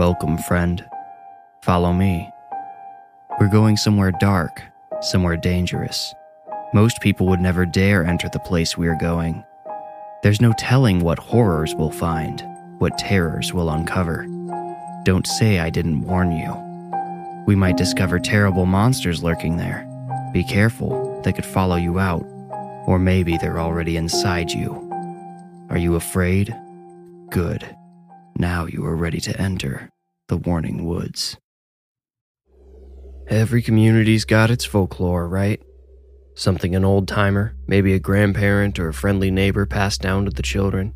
Welcome, friend. Follow me. We're going somewhere dark, somewhere dangerous. Most people would never dare enter the place we are going. There's no telling what horrors we'll find, what terrors we'll uncover. Don't say I didn't warn you. We might discover terrible monsters lurking there. Be careful, they could follow you out. Or maybe they're already inside you. Are you afraid? Good. Now you are ready to enter the Warning Woods. Every community's got its folklore, right? Something an old timer, maybe a grandparent or a friendly neighbor passed down to the children.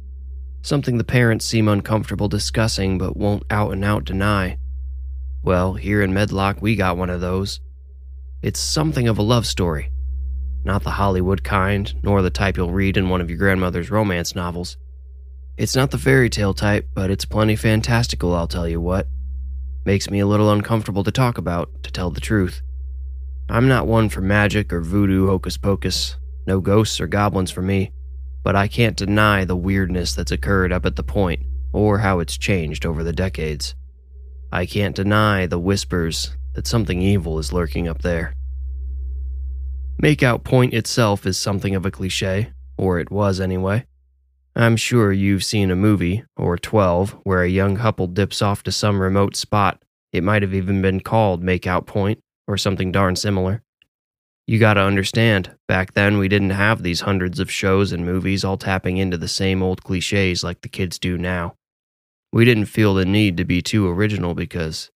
Something the parents seem uncomfortable discussing but won't out and out deny. Well, here in Medlock, we got one of those. It's something of a love story. Not the Hollywood kind, nor the type you'll read in one of your grandmother's romance novels. It's not the fairy tale type, but it's plenty fantastical, I'll tell you what. Makes me a little uncomfortable to talk about, to tell the truth. I'm not one for magic or voodoo hocus pocus, no ghosts or goblins for me, but I can't deny the weirdness that's occurred up at the point, or how it's changed over the decades. I can't deny the whispers that something evil is lurking up there. Makeout Point itself is something of a cliche, or it was anyway. I'm sure you've seen a movie, or 12, where a young couple dips off to some remote spot. It might have even been called Makeout Point, or something darn similar. You gotta understand, back then we didn't have these hundreds of shows and movies all tapping into the same old cliches like the kids do now. We didn't feel the need to be too original because,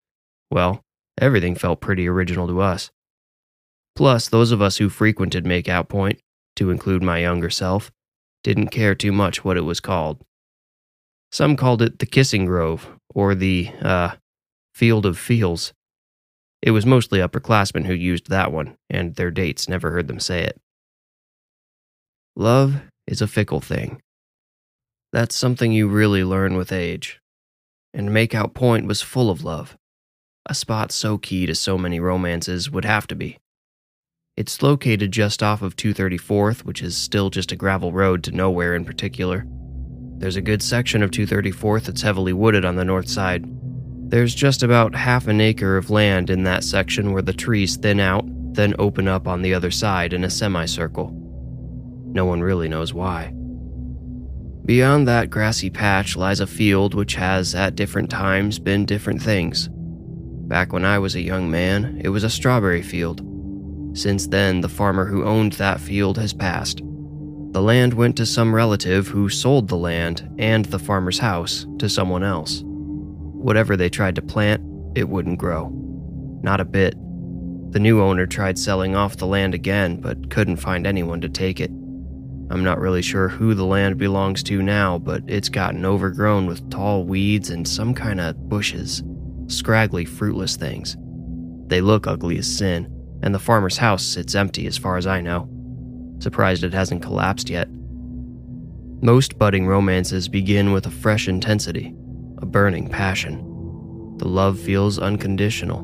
well, everything felt pretty original to us. Plus, those of us who frequented Makeout Point, to include my younger self, didn't care too much what it was called. Some called it the Kissing Grove, or the, uh, Field of Feels. It was mostly upperclassmen who used that one, and their dates never heard them say it. Love is a fickle thing. That's something you really learn with age. And Makeout Point was full of love. A spot so key to so many romances would have to be. It's located just off of 234th, which is still just a gravel road to nowhere in particular. There's a good section of 234th that's heavily wooded on the north side. There's just about half an acre of land in that section where the trees thin out, then open up on the other side in a semicircle. No one really knows why. Beyond that grassy patch lies a field which has, at different times, been different things. Back when I was a young man, it was a strawberry field. Since then, the farmer who owned that field has passed. The land went to some relative who sold the land and the farmer's house to someone else. Whatever they tried to plant, it wouldn't grow. Not a bit. The new owner tried selling off the land again, but couldn't find anyone to take it. I'm not really sure who the land belongs to now, but it's gotten overgrown with tall weeds and some kind of bushes. Scraggly, fruitless things. They look ugly as sin, and the farmer's house sits empty as far as I know. Surprised it hasn't collapsed yet. Most budding romances begin with a fresh intensity, a burning passion. The love feels unconditional,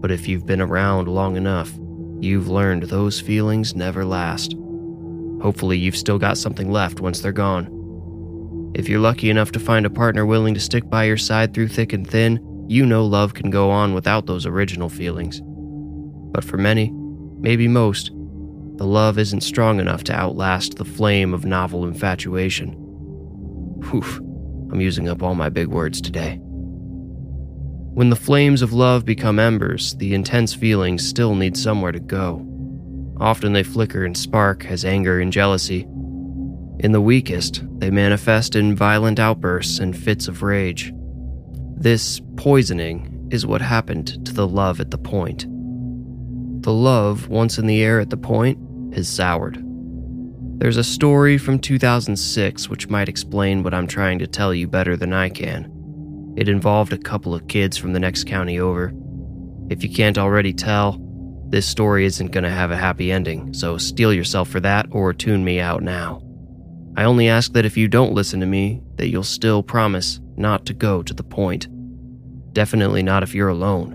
but if you've been around long enough, you've learned those feelings never last. Hopefully, you've still got something left once they're gone. If you're lucky enough to find a partner willing to stick by your side through thick and thin, you know love can go on without those original feelings. But for many, maybe most, the love isn't strong enough to outlast the flame of novel infatuation. Whew, I'm using up all my big words today. When the flames of love become embers, the intense feelings still need somewhere to go. Often they flicker and spark as anger and jealousy. In the weakest, they manifest in violent outbursts and fits of rage. This poisoning is what happened to the love at the point. The love, once in the air at the point, has soured. There's a story from 2006 which might explain what I'm trying to tell you better than I can. It involved a couple of kids from the next county over. If you can't already tell, this story isn't going to have a happy ending, so steel yourself for that or tune me out now. I only ask that if you don't listen to me, that you'll still promise not to go to the point. Definitely not if you're alone,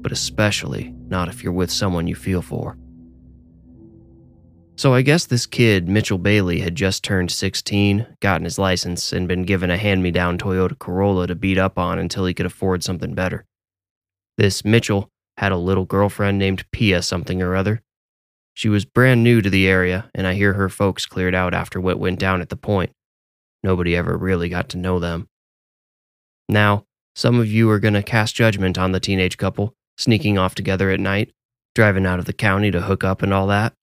but especially not if you're with someone you feel for. So I guess this kid, Mitchell Bailey, had just turned 16, gotten his license, and been given a hand me down Toyota Corolla to beat up on until he could afford something better. This Mitchell had a little girlfriend named Pia something or other. She was brand new to the area, and I hear her folks cleared out after what went down at the point. Nobody ever really got to know them. Now, some of you are going to cast judgment on the teenage couple, sneaking off together at night, driving out of the county to hook up and all that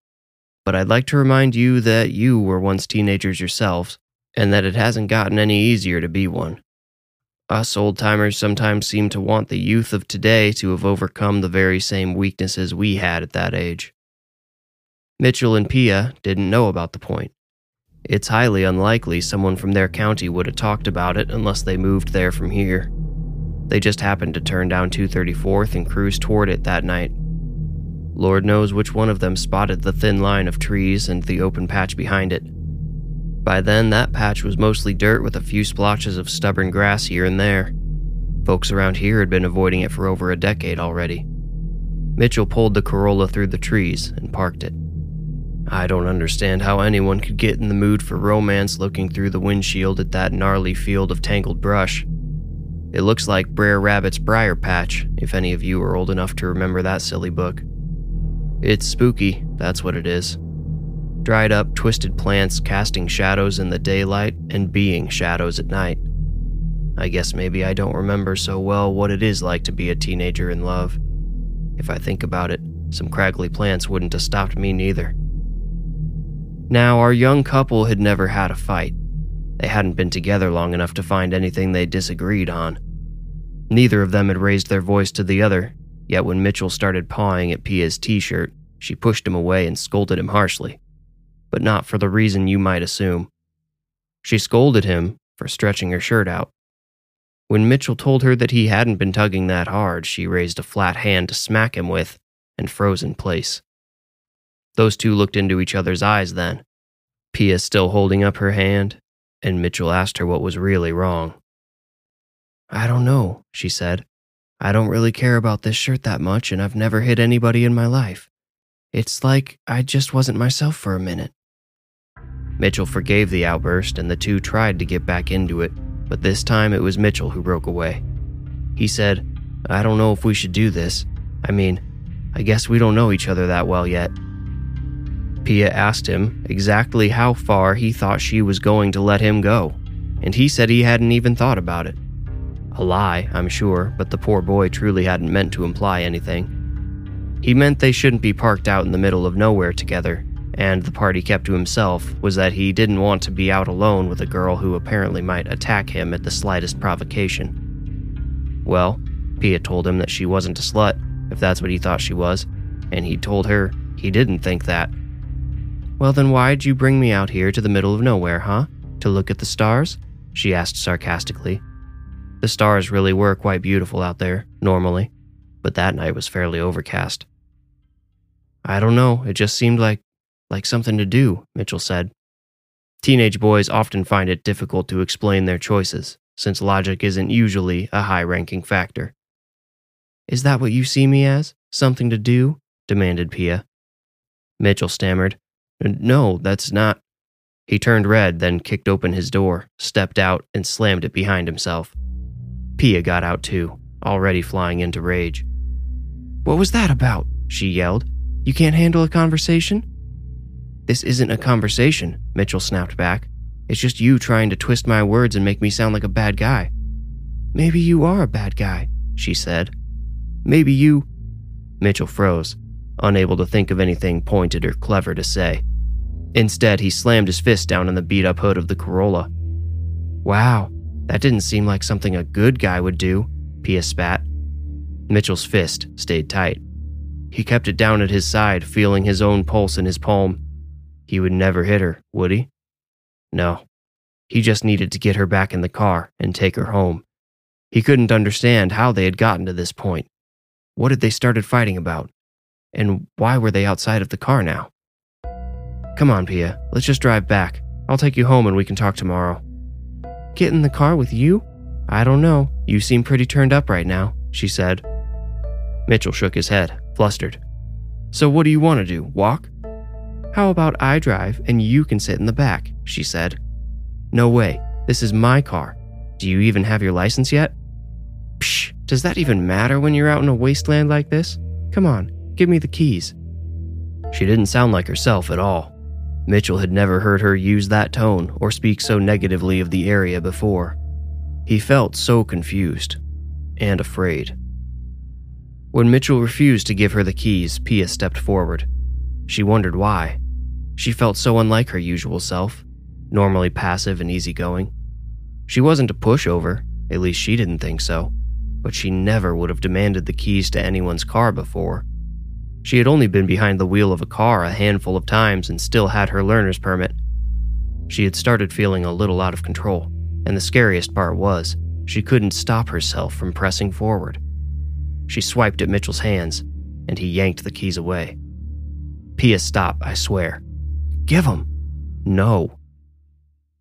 but I'd like to remind you that you were once teenagers yourselves, and that it hasn't gotten any easier to be one. Us old timers sometimes seem to want the youth of today to have overcome the very same weaknesses we had at that age. Mitchell and Pia didn't know about the point. It's highly unlikely someone from their county would have talked about it unless they moved there from here. They just happened to turn down 234th and cruise toward it that night. Lord knows which one of them spotted the thin line of trees and the open patch behind it. By then, that patch was mostly dirt with a few splotches of stubborn grass here and there. Folks around here had been avoiding it for over a decade already. Mitchell pulled the Corolla through the trees and parked it. I don't understand how anyone could get in the mood for romance looking through the windshield at that gnarly field of tangled brush. It looks like Brer Rabbit's Briar Patch, if any of you are old enough to remember that silly book. It's spooky, that's what it is. Dried up, twisted plants casting shadows in the daylight and being shadows at night. I guess maybe I don't remember so well what it is like to be a teenager in love. If I think about it, some craggly plants wouldn't have stopped me neither. Now, our young couple had never had a fight. They hadn't been together long enough to find anything they disagreed on. Neither of them had raised their voice to the other, Yet when Mitchell started pawing at Pia's t shirt, she pushed him away and scolded him harshly. But not for the reason you might assume. She scolded him for stretching her shirt out. When Mitchell told her that he hadn't been tugging that hard, she raised a flat hand to smack him with and froze in place. Those two looked into each other's eyes then, Pia still holding up her hand, and Mitchell asked her what was really wrong. I don't know, she said. I don't really care about this shirt that much, and I've never hit anybody in my life. It's like I just wasn't myself for a minute. Mitchell forgave the outburst, and the two tried to get back into it, but this time it was Mitchell who broke away. He said, I don't know if we should do this. I mean, I guess we don't know each other that well yet. Pia asked him exactly how far he thought she was going to let him go, and he said he hadn't even thought about it. A lie, I'm sure, but the poor boy truly hadn't meant to imply anything. He meant they shouldn't be parked out in the middle of nowhere together, and the part he kept to himself was that he didn't want to be out alone with a girl who apparently might attack him at the slightest provocation. Well, Pia told him that she wasn't a slut, if that's what he thought she was, and he told her he didn't think that. Well, then why'd you bring me out here to the middle of nowhere, huh? To look at the stars? She asked sarcastically. The stars really were quite beautiful out there, normally, but that night was fairly overcast. I don't know, it just seemed like like something to do, Mitchell said. Teenage boys often find it difficult to explain their choices, since logic isn't usually a high ranking factor. Is that what you see me as? Something to do? demanded Pia. Mitchell stammered, No, that's not. He turned red, then kicked open his door, stepped out, and slammed it behind himself. Pia got out too, already flying into rage. What was that about? she yelled. You can't handle a conversation? This isn't a conversation, Mitchell snapped back. It's just you trying to twist my words and make me sound like a bad guy. Maybe you are a bad guy, she said. Maybe you. Mitchell froze, unable to think of anything pointed or clever to say. Instead, he slammed his fist down on the beat up hood of the Corolla. Wow, that didn't seem like something a good guy would do, Pia spat. Mitchell's fist stayed tight. He kept it down at his side, feeling his own pulse in his palm. He would never hit her, would he? No. He just needed to get her back in the car and take her home. He couldn't understand how they had gotten to this point. What had they started fighting about? And why were they outside of the car now? Come on, Pia, let's just drive back. I'll take you home and we can talk tomorrow. Get in the car with you? I don't know. You seem pretty turned up right now, she said. Mitchell shook his head, flustered. So, what do you want to do? Walk? How about I drive and you can sit in the back? she said. No way. This is my car. Do you even have your license yet? Psh, does that even matter when you're out in a wasteland like this? Come on, give me the keys. She didn't sound like herself at all. Mitchell had never heard her use that tone or speak so negatively of the area before. He felt so confused and afraid. When Mitchell refused to give her the keys, Pia stepped forward. She wondered why. She felt so unlike her usual self, normally passive and easygoing. She wasn't a pushover, at least she didn't think so, but she never would have demanded the keys to anyone's car before. She had only been behind the wheel of a car a handful of times and still had her learner's permit. She had started feeling a little out of control, and the scariest part was she couldn't stop herself from pressing forward. She swiped at Mitchell's hands, and he yanked the keys away. Pia, stop, I swear. Give them. No.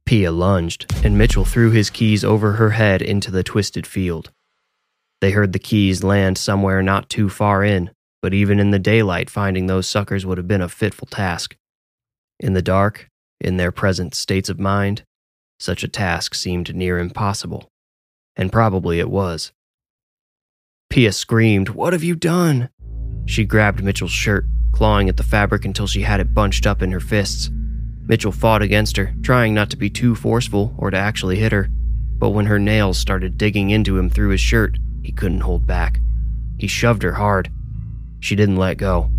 Pia lunged, and Mitchell threw his keys over her head into the twisted field. They heard the keys land somewhere not too far in, but even in the daylight, finding those suckers would have been a fitful task. In the dark, in their present states of mind, such a task seemed near impossible. And probably it was. Pia screamed, What have you done? She grabbed Mitchell's shirt, clawing at the fabric until she had it bunched up in her fists. Mitchell fought against her, trying not to be too forceful or to actually hit her. But when her nails started digging into him through his shirt, he couldn't hold back. He shoved her hard, she didn't let go.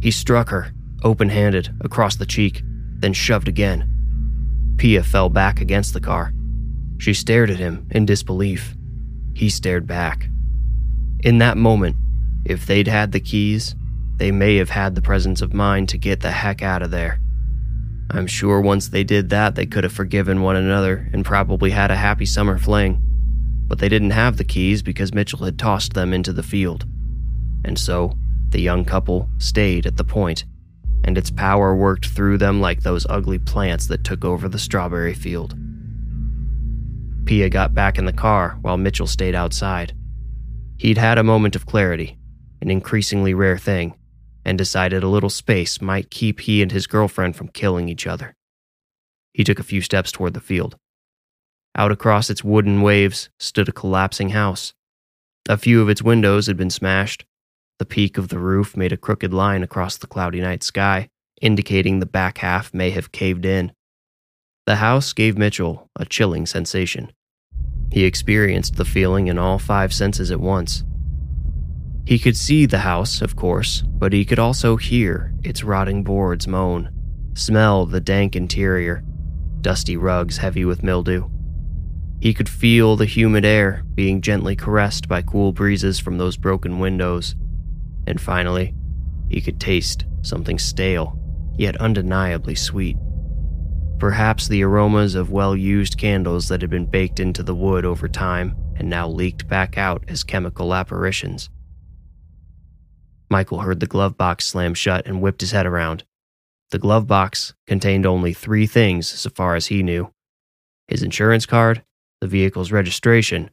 He struck her, open handed, across the cheek, then shoved again. Pia fell back against the car. She stared at him in disbelief. He stared back. In that moment, if they'd had the keys, they may have had the presence of mind to get the heck out of there. I'm sure once they did that, they could have forgiven one another and probably had a happy summer fling. But they didn't have the keys because Mitchell had tossed them into the field. And so, the young couple stayed at the point, and its power worked through them like those ugly plants that took over the strawberry field. Pia got back in the car while Mitchell stayed outside. He'd had a moment of clarity, an increasingly rare thing, and decided a little space might keep he and his girlfriend from killing each other. He took a few steps toward the field. Out across its wooden waves stood a collapsing house. A few of its windows had been smashed, the peak of the roof made a crooked line across the cloudy night sky, indicating the back half may have caved in. The house gave Mitchell a chilling sensation. He experienced the feeling in all five senses at once. He could see the house, of course, but he could also hear its rotting boards moan, smell the dank interior, dusty rugs heavy with mildew. He could feel the humid air being gently caressed by cool breezes from those broken windows and finally, he could taste something stale, yet undeniably sweet. Perhaps the aromas of well used candles that had been baked into the wood over time and now leaked back out as chemical apparitions. Mitchell heard the glove box slam shut and whipped his head around. The glove box contained only three things so far as he knew his insurance card, the vehicle's registration,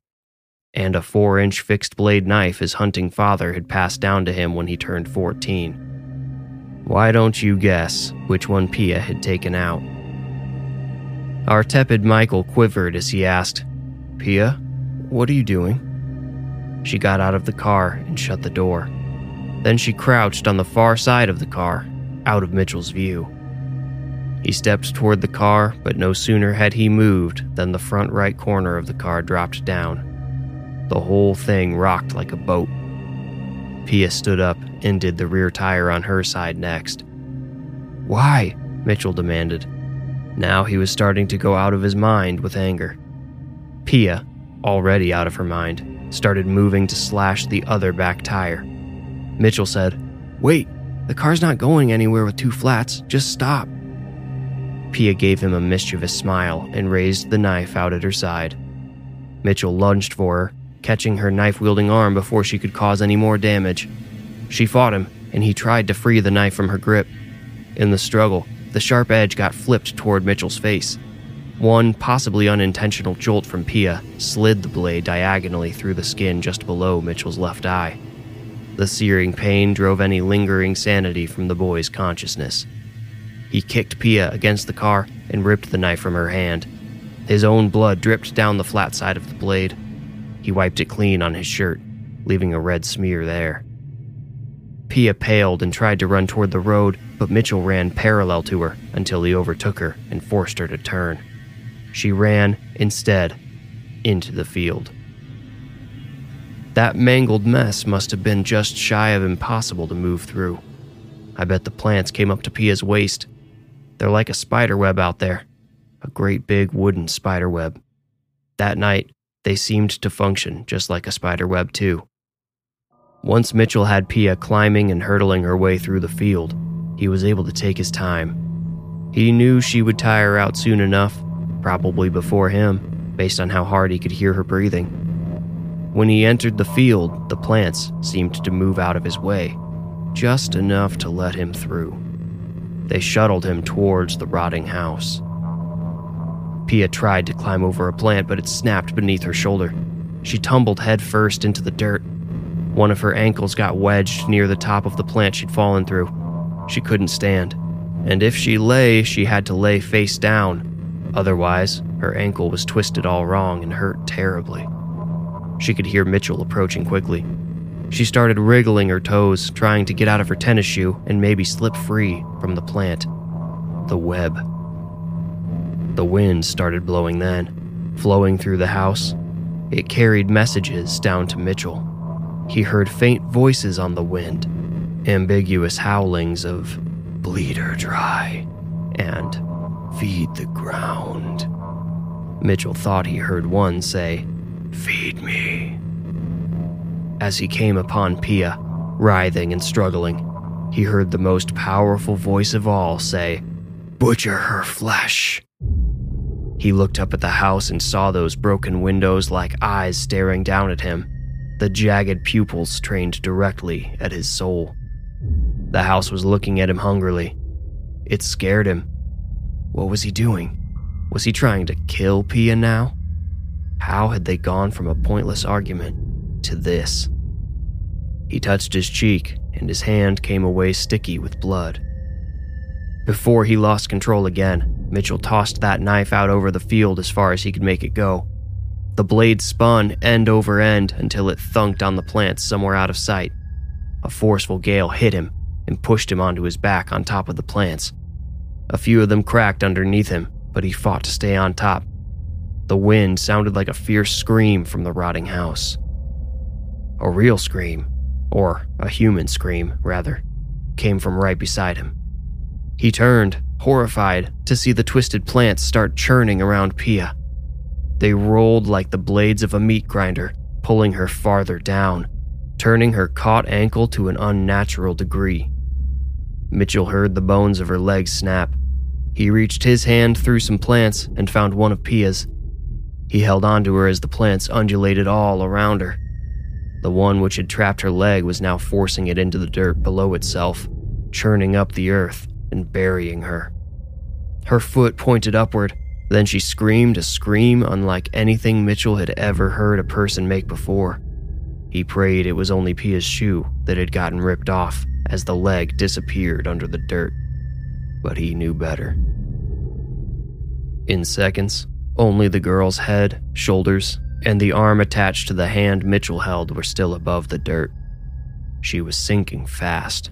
and a four inch fixed blade knife his hunting father had passed down to him when he turned 14. Why don't you guess which one Pia had taken out? Our tepid Mitchell quivered as he asked, Pia, what are you doing? She got out of the car and shut the door. Then she crouched on the far side of the car, out of Mitchell's view. He stepped toward the car, but no sooner had he moved than the front right corner of the car dropped down The whole thing rocked like a boat. Pia stood up and did the rear tire on her side next. Why? Mitchell demanded. Now he was starting to go out of his mind with anger. Pia, already out of her mind, started moving to slash the other back tire. Mitchell said, Wait, the car's not going anywhere with two flats. Just stop. Pia gave him a mischievous smile and raised the knife out at her side. Mitchell lunged for her, catching her knife wielding arm before she could cause any more damage. She fought him, and he tried to free the knife from her grip. In the struggle, the sharp edge got flipped toward Mitchell's face. One possibly unintentional jolt from Pia slid the blade diagonally through the skin just below Mitchell's left eye. The searing pain drove any lingering sanity from the boy's consciousness. He kicked Pia against the car and ripped the knife from her hand. His own blood dripped down the flat side of the blade. He wiped it clean on his shirt, leaving a red smear there. Pia paled and tried to run toward the road, but Mitchell ran parallel to her until he overtook her and forced her to turn. She ran, instead, into the field. That mangled mess must have been just shy of impossible to move through. I bet the plants came up to Pia's waist. They're like a spider web out there, a great big wooden spider web. That night, they seemed to function just like a spider web, too. Once Mitchell had Pia climbing and hurtling her way through the field, he was able to take his time. He knew she would tire out soon enough, probably before him, based on how hard he could hear her breathing. When he entered the field, the plants seemed to move out of his way, just enough to let him through. They shuttled him towards the rotting house. Pia tried to climb over a plant, but it snapped beneath her shoulder. She tumbled headfirst into the dirt. One of her ankles got wedged near the top of the plant she'd fallen through. She couldn't stand, and if she lay, she had to lay face down. Otherwise, her ankle was twisted all wrong and hurt terribly. She could hear Mitchell approaching quickly. She started wriggling her toes, trying to get out of her tennis shoe and maybe slip free from the plant. The web. The wind started blowing then, flowing through the house. It carried messages down to Mitchell. He heard faint voices on the wind, ambiguous howlings of bleed her dry and feed the ground. Mitchell thought he heard one say, Feed me. As he came upon Pia, writhing and struggling, he heard the most powerful voice of all say, Butcher her flesh. He looked up at the house and saw those broken windows like eyes staring down at him, the jagged pupils trained directly at his soul. The house was looking at him hungrily. It scared him. What was he doing? Was he trying to kill Pia now? How had they gone from a pointless argument to this? He touched his cheek, and his hand came away sticky with blood. Before he lost control again, Mitchell tossed that knife out over the field as far as he could make it go. The blade spun end over end until it thunked on the plants somewhere out of sight. A forceful gale hit him and pushed him onto his back on top of the plants. A few of them cracked underneath him, but he fought to stay on top the wind sounded like a fierce scream from the rotting house. A real scream, or a human scream, rather, came from right beside him. He turned, horrified, to see the twisted plants start churning around Pia. They rolled like the blades of a meat grinder, pulling her farther down, turning her caught ankle to an unnatural degree. Mitchell heard the bones of her legs snap. He reached his hand through some plants and found one of Pia's. He held onto her as the plants undulated all around her. The one which had trapped her leg was now forcing it into the dirt below itself, churning up the earth and burying her. Her foot pointed upward, then she screamed a scream unlike anything Mitchell had ever heard a person make before. He prayed it was only Pia's shoe that had gotten ripped off as the leg disappeared under the dirt. But he knew better. In seconds, only the girl's head, shoulders, and the arm attached to the hand Mitchell held were still above the dirt. She was sinking fast.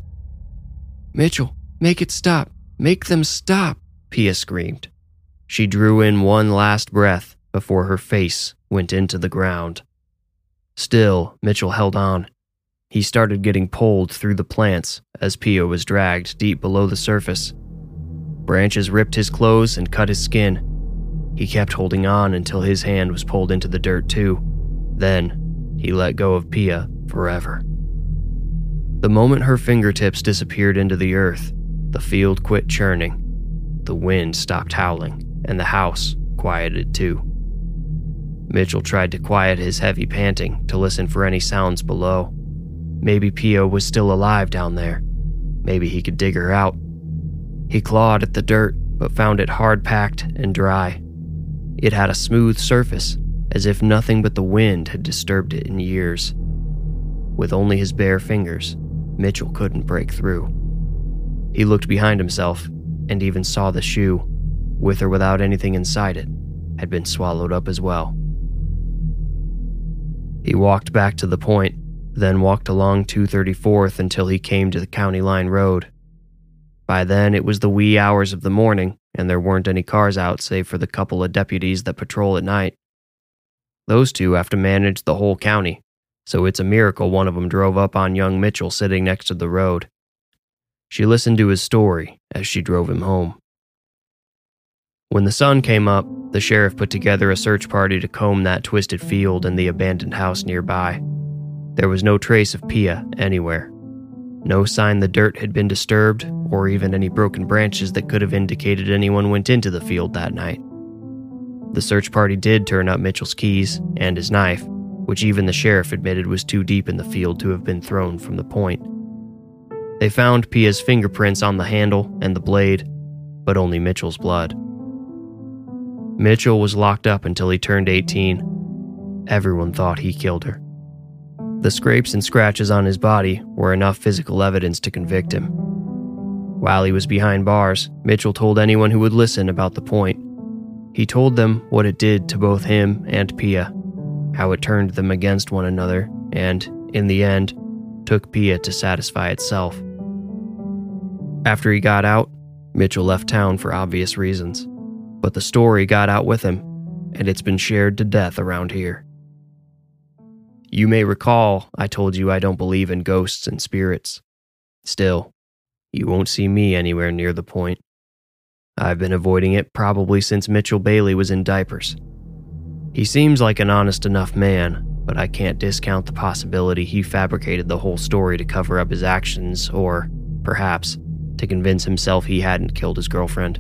Mitchell, make it stop! Make them stop! Pia screamed. She drew in one last breath before her face went into the ground. Still, Mitchell held on. He started getting pulled through the plants as Pia was dragged deep below the surface. Branches ripped his clothes and cut his skin. He kept holding on until his hand was pulled into the dirt, too. Then, he let go of Pia forever. The moment her fingertips disappeared into the earth, the field quit churning. The wind stopped howling, and the house quieted too. Mitchell tried to quiet his heavy panting to listen for any sounds below. Maybe Pia was still alive down there. Maybe he could dig her out. He clawed at the dirt, but found it hard packed and dry. It had a smooth surface, as if nothing but the wind had disturbed it in years. With only his bare fingers, Mitchell couldn't break through. He looked behind himself and even saw the shoe, with or without anything inside it, had been swallowed up as well. He walked back to the point, then walked along 234th until he came to the county line road. By then, it was the wee hours of the morning, and there weren't any cars out save for the couple of deputies that patrol at night. Those two have to manage the whole county, so it's a miracle one of them drove up on young Mitchell sitting next to the road. She listened to his story as she drove him home. When the sun came up, the sheriff put together a search party to comb that twisted field and the abandoned house nearby. There was no trace of Pia anywhere. No sign the dirt had been disturbed, or even any broken branches that could have indicated anyone went into the field that night. The search party did turn up Mitchell's keys and his knife, which even the sheriff admitted was too deep in the field to have been thrown from the point. They found Pia's fingerprints on the handle and the blade, but only Mitchell's blood. Mitchell was locked up until he turned 18. Everyone thought he killed her. The scrapes and scratches on his body were enough physical evidence to convict him. While he was behind bars, Mitchell told anyone who would listen about the point. He told them what it did to both him and Pia, how it turned them against one another, and, in the end, took Pia to satisfy itself. After he got out, Mitchell left town for obvious reasons, but the story got out with him, and it's been shared to death around here. You may recall I told you I don't believe in ghosts and spirits. Still, you won't see me anywhere near the point. I've been avoiding it probably since Mitchell Bailey was in diapers. He seems like an honest enough man, but I can't discount the possibility he fabricated the whole story to cover up his actions, or, perhaps, to convince himself he hadn't killed his girlfriend.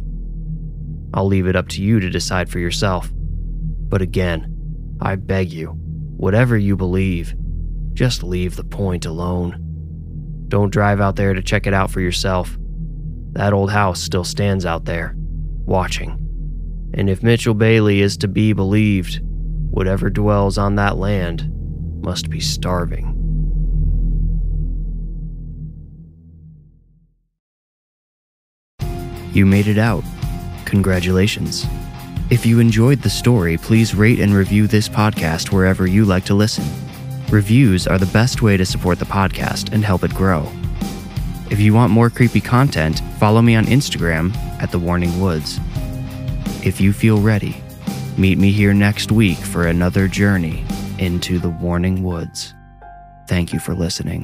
I'll leave it up to you to decide for yourself. But again, I beg you, Whatever you believe, just leave the point alone. Don't drive out there to check it out for yourself. That old house still stands out there, watching. And if Mitchell Bailey is to be believed, whatever dwells on that land must be starving. You made it out. Congratulations. If you enjoyed the story, please rate and review this podcast wherever you like to listen. Reviews are the best way to support the podcast and help it grow. If you want more creepy content, follow me on Instagram at The Warning Woods. If you feel ready, meet me here next week for another journey into the Warning Woods. Thank you for listening.